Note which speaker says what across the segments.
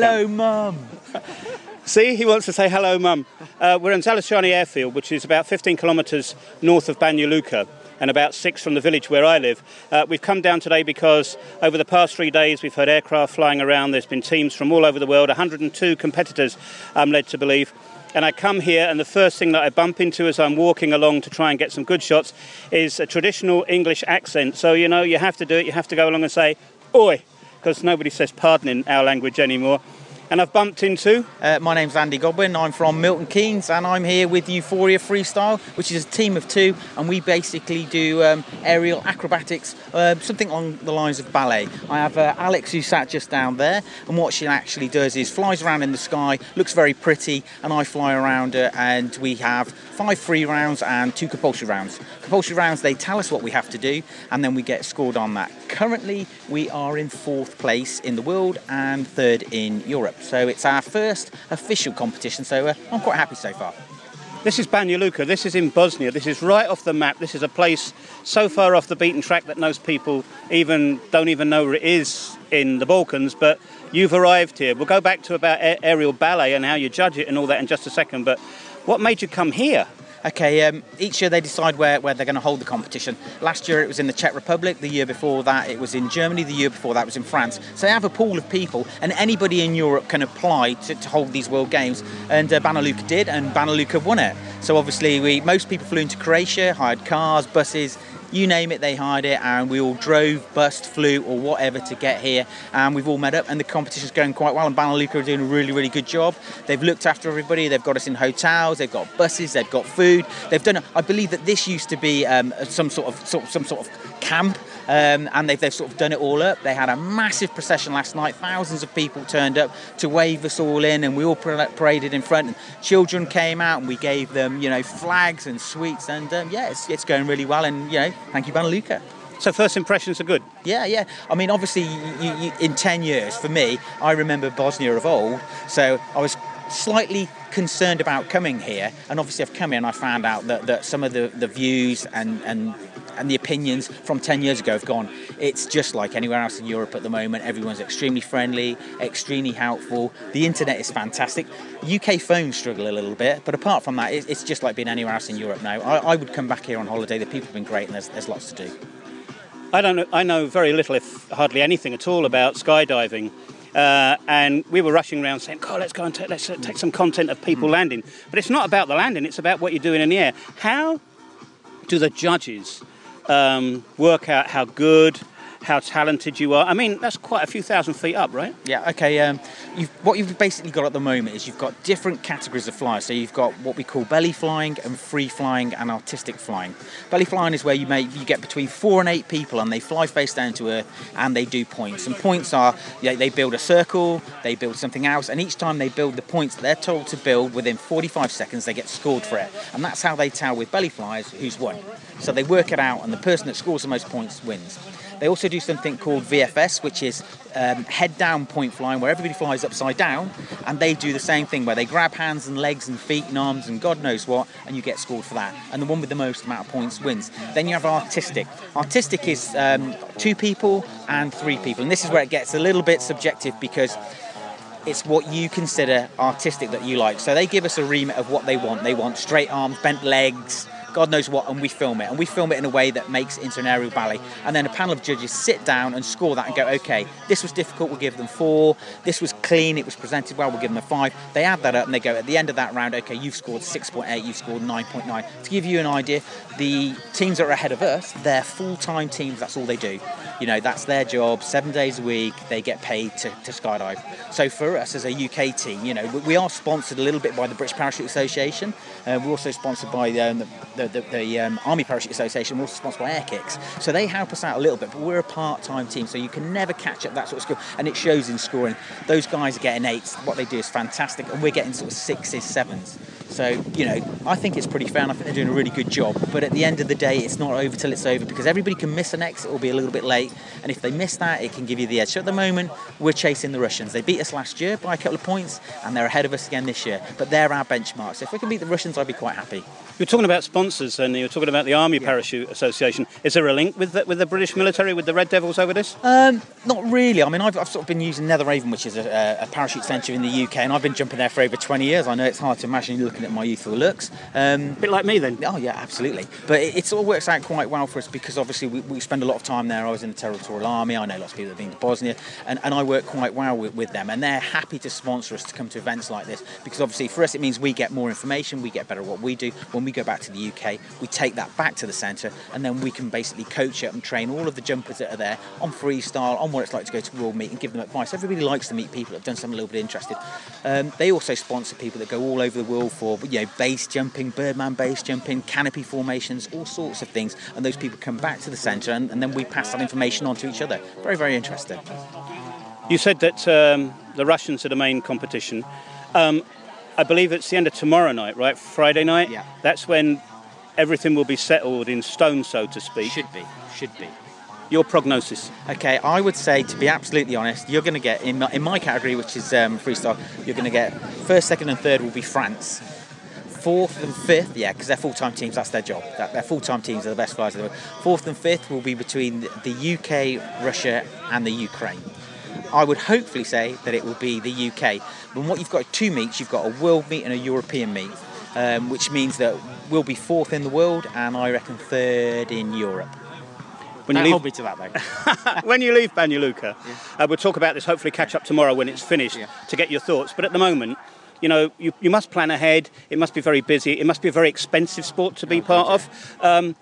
Speaker 1: Hello, mum.
Speaker 2: See, he wants to say hello, mum. Uh, we're in Zalužani Airfield, which is about 15 kilometres north of Banja Luka and about six from the village where I live. Uh, we've come down today because over the past three days we've had aircraft flying around. There's been teams from all over the world, 102 competitors, I'm led to believe. And I come here, and the first thing that I bump into as I'm walking along to try and get some good shots is a traditional English accent. So, you know, you have to do it, you have to go along and say, Oi, because nobody says pardon in our language anymore and I've bumped into.
Speaker 1: Uh, my name's Andy Godwin. I'm from Milton Keynes, and I'm here with Euphoria Freestyle, which is a team of two, and we basically do um, aerial acrobatics, uh, something along the lines of ballet. I have uh, Alex who sat just down there, and what she actually does is flies around in the sky, looks very pretty, and I fly around her, and we have five free rounds and two compulsory rounds. Compulsory rounds, they tell us what we have to do, and then we get scored on that. Currently, we are in fourth place in the world and third in Europe. So it's our first official competition, so uh, I'm quite happy so far.
Speaker 2: This is Banja Luka. This is in Bosnia. This is right off the map. This is a place so far off the beaten track that most people even don't even know where it is in the Balkans. But you've arrived here. We'll go back to about aerial ballet and how you judge it and all that in just a second. But what made you come here?
Speaker 1: Okay, um, each year they decide where, where they're going to hold the competition. Last year it was in the Czech Republic, the year before that it was in Germany, the year before that was in France. So they have a pool of people, and anybody in Europe can apply to, to hold these World Games. And uh, Banja Luka did, and Banja Luka won it. So obviously, we most people flew into Croatia, hired cars, buses, you name it, they hired it, and we all drove, bust, flew, or whatever to get here. And we've all met up, and the competition's going quite well. And Banja Luka are doing a really, really good job. They've looked after everybody. They've got us in hotels. They've got buses. They've got food. They've done. I believe that this used to be um, some sort of some sort of camp um, and they've, they've sort of done it all up. They had a massive procession last night. Thousands of people turned up to wave us all in, and we all paraded in front. And children came out, and we gave them, you know, flags and sweets. And um, yeah, it's, it's going really well. And you know, thank you, Banja Luka.
Speaker 2: So first impressions are good.
Speaker 1: Yeah, yeah. I mean, obviously, you, you, in ten years, for me, I remember Bosnia of old. So I was slightly concerned about coming here, and obviously I've come here and I found out that, that some of the, the views and, and and the opinions from 10 years ago have gone. It's just like anywhere else in Europe at the moment. Everyone's extremely friendly, extremely helpful. The internet is fantastic. UK phones struggle a little bit, but apart from that, it's just like being anywhere else in Europe now. I, I would come back here on holiday. The people have been great, and there's, there's lots to do.
Speaker 2: I don't know. I know very little, if hardly anything at all, about skydiving. Uh, and we were rushing around saying, "God, let's go and take, let's uh, take some content of people mm. landing." But it's not about the landing; it's about what you're doing in the air. How do the judges um, work out how good, how talented you are. I mean, that's quite a few thousand feet up, right?
Speaker 1: Yeah. Okay. Um, you've, what you've basically got at the moment is you've got different categories of flyers. So you've got what we call belly flying and free flying and artistic flying. Belly flying is where you you get between four and eight people and they fly face down to earth and they do points. And points are you know, they build a circle, they build something else, and each time they build the points they're told to build within 45 seconds, they get scored for it. And that's how they tell with belly flyers who's won. So they work it out, and the person that scores the most points wins. They also do something called VFS, which is um, head down point flying, where everybody flies upside down, and they do the same thing where they grab hands and legs and feet and arms and God knows what, and you get scored for that. And the one with the most amount of points wins. Then you have artistic. Artistic is um, two people and three people, and this is where it gets a little bit subjective because it's what you consider artistic that you like. So they give us a remit of what they want. They want straight arms, bent legs, God knows what, and we film it. And we film it in a way that makes it into an aerial ballet. And then a panel of judges sit down and score that and go, okay, this was difficult, we'll give them four. This was clean, it was presented well, we'll give them a five. They add that up and they go, at the end of that round, okay, you've scored 6.8, you've scored 9.9. To give you an idea, the teams that are ahead of us, they're full time teams, that's all they do. You know, that's their job, seven days a week, they get paid to, to skydive. So for us as a UK team, you know, we are sponsored a little bit by the British Parachute Association. Uh, we're also sponsored by um, the, the, the um, Army Parachute Association. We're also sponsored by Airkix. So they help us out a little bit, but we're a part-time team, so you can never catch up that sort of skill. And it shows in scoring. Those guys are getting eights. What they do is fantastic, and we're getting sort of sixes, sevens. So, you know, I think it's pretty fair and I think they're doing a really good job. But at the end of the day, it's not over till it's over because everybody can miss an exit or be a little bit late. And if they miss that, it can give you the edge. So at the moment, we're chasing the Russians. They beat us last year by a couple of points and they're ahead of us again this year. But they're our benchmark. So if we can beat the Russians, I'd be quite happy.
Speaker 2: You're talking about sponsors and you're talking about the Army Parachute Association. Is there a link with the, with the British military, with the Red Devils over this?
Speaker 1: Um, not really. I mean, I've, I've, sort of been using Netheravon, which is a, a, parachute centre in the UK, and I've been jumping there for over 20 years. I know it's hard to imagine looking at my youthful looks.
Speaker 2: Um, a bit like me then.
Speaker 1: Oh, yeah, absolutely. But it, it, of works out quite well for us because obviously we, we, spend a lot of time there. I was in the Territorial Army, I know lots of people that have been to Bosnia, and, and I work quite well with, with them, and they're happy to sponsor us to come to events like this because obviously for us it means we get more information, we get better at what we do. When we go back to the UK, we take that back to the centre, and then we can basically coach it and train all of the jumpers that are there on freestyle, on what it's like to go to World Meet, and give them advice. Everybody likes to meet people that have done something a little bit interested. Um, they also sponsor people that go all over the world for you know base jumping, birdman base jumping, canopy formations, all sorts of things, and those people come back to the centre, and, and then we pass that information on to each other. Very, very interesting.
Speaker 2: You said that um, the Russians are the main competition. Um, I believe it's the end of tomorrow night, right? Friday night.
Speaker 1: Yeah.
Speaker 2: That's when everything will be settled in stone, so to speak.
Speaker 1: Should be, should be.
Speaker 2: Your prognosis?
Speaker 1: Okay, I would say, to be absolutely honest, you're going to get, in my, in my category, which is um, freestyle, you're going to get first, second, and third will be France. Fourth and fifth, yeah, because they're full time teams, that's their job. That, their full time teams They're the best flyers in the world. Fourth and fifth will be between the UK, Russia, and the Ukraine. I would hopefully say that it will be the UK. But what you've got two meets, you've got a world meet and a European meet um, which means that we'll be fourth in the world and I reckon third in Europe. When you leave, hold me to that though.
Speaker 2: when you leave Banja Luka, yeah. uh, we'll talk about this. Hopefully, catch up tomorrow when it's finished yeah. to get your thoughts. But at the moment, you know, you, you must plan ahead. It must be very busy. It must be a very expensive sport to be oh, part of. Um,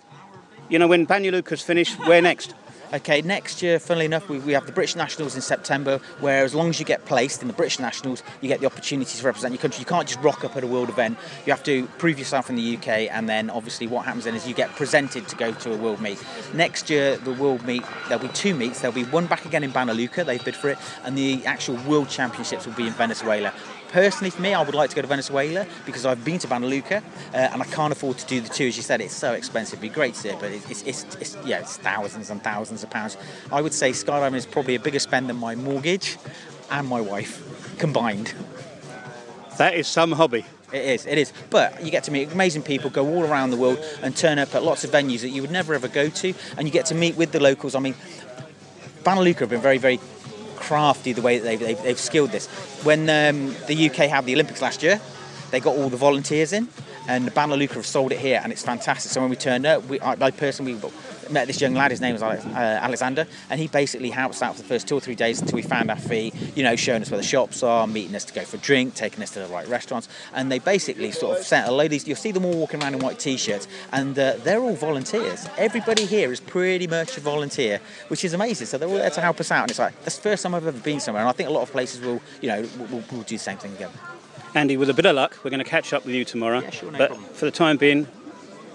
Speaker 2: you know, when Banja Luka's finished, where next?
Speaker 1: Okay, next year, funnily enough, we, we have the British Nationals in September, where as long as you get placed in the British Nationals, you get the opportunity to represent your country. You can't just rock up at a world event. You have to prove yourself in the UK, and then obviously what happens then is you get presented to go to a world meet. Next year, the world meet, there'll be two meets. There'll be one back again in Banja Luka, they've bid for it, and the actual World Championships will be in Venezuela personally for me, I would like to go to Venezuela because I've been to Banja Luka uh, and I can't afford to do the two. As you said, it's so expensive. It'd be great to see it, but it's, it's, it's, yeah, it's thousands and thousands of pounds. I would say skydiving is probably a bigger spend than my mortgage and my wife combined.
Speaker 2: That is some hobby.
Speaker 1: It is, it is. But you get to meet amazing people, go all around the world and turn up at lots of venues that you would never ever go to, and you get to meet with the locals. I mean, Banja Luka have been very, very crafty the way that they've, they've, they've skilled this. When um, the UK had the Olympics last year, they got all the volunteers in, and Banja Luka have sold it here, and it's fantastic. So when we turned up, we, I, I personally met this young lad. His name was Alex, uh, Alexander, and he basically helped us out for the first two or three days until we found our fee. You know, showing us where the shops are, meeting us to go for a drink, taking us to the right restaurants, and they basically sort of sent a these. You'll see them all walking around in white t-shirts, and uh, they're all volunteers. Everybody here is pretty much a volunteer, which is amazing. So they're all there to help us out, and it's like that's the first time I've ever been somewhere, and I think a lot of places will, you know, will, will do the same thing again.
Speaker 2: Andy, with a bit of luck, we're going to catch up with you tomorrow.
Speaker 1: Yeah, sure, no
Speaker 2: but
Speaker 1: problem.
Speaker 2: for the time being,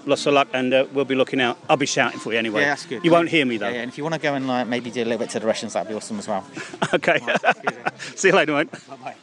Speaker 2: lots of luck, and uh, we'll be looking out. I'll be shouting for you anyway.
Speaker 1: Yeah, that's good.
Speaker 2: You won't hear me though.
Speaker 1: Yeah, yeah. and if you want to go and like, maybe do a little bit to the Russians, that'd be awesome as well.
Speaker 2: okay. See you later, mate.
Speaker 1: Bye bye.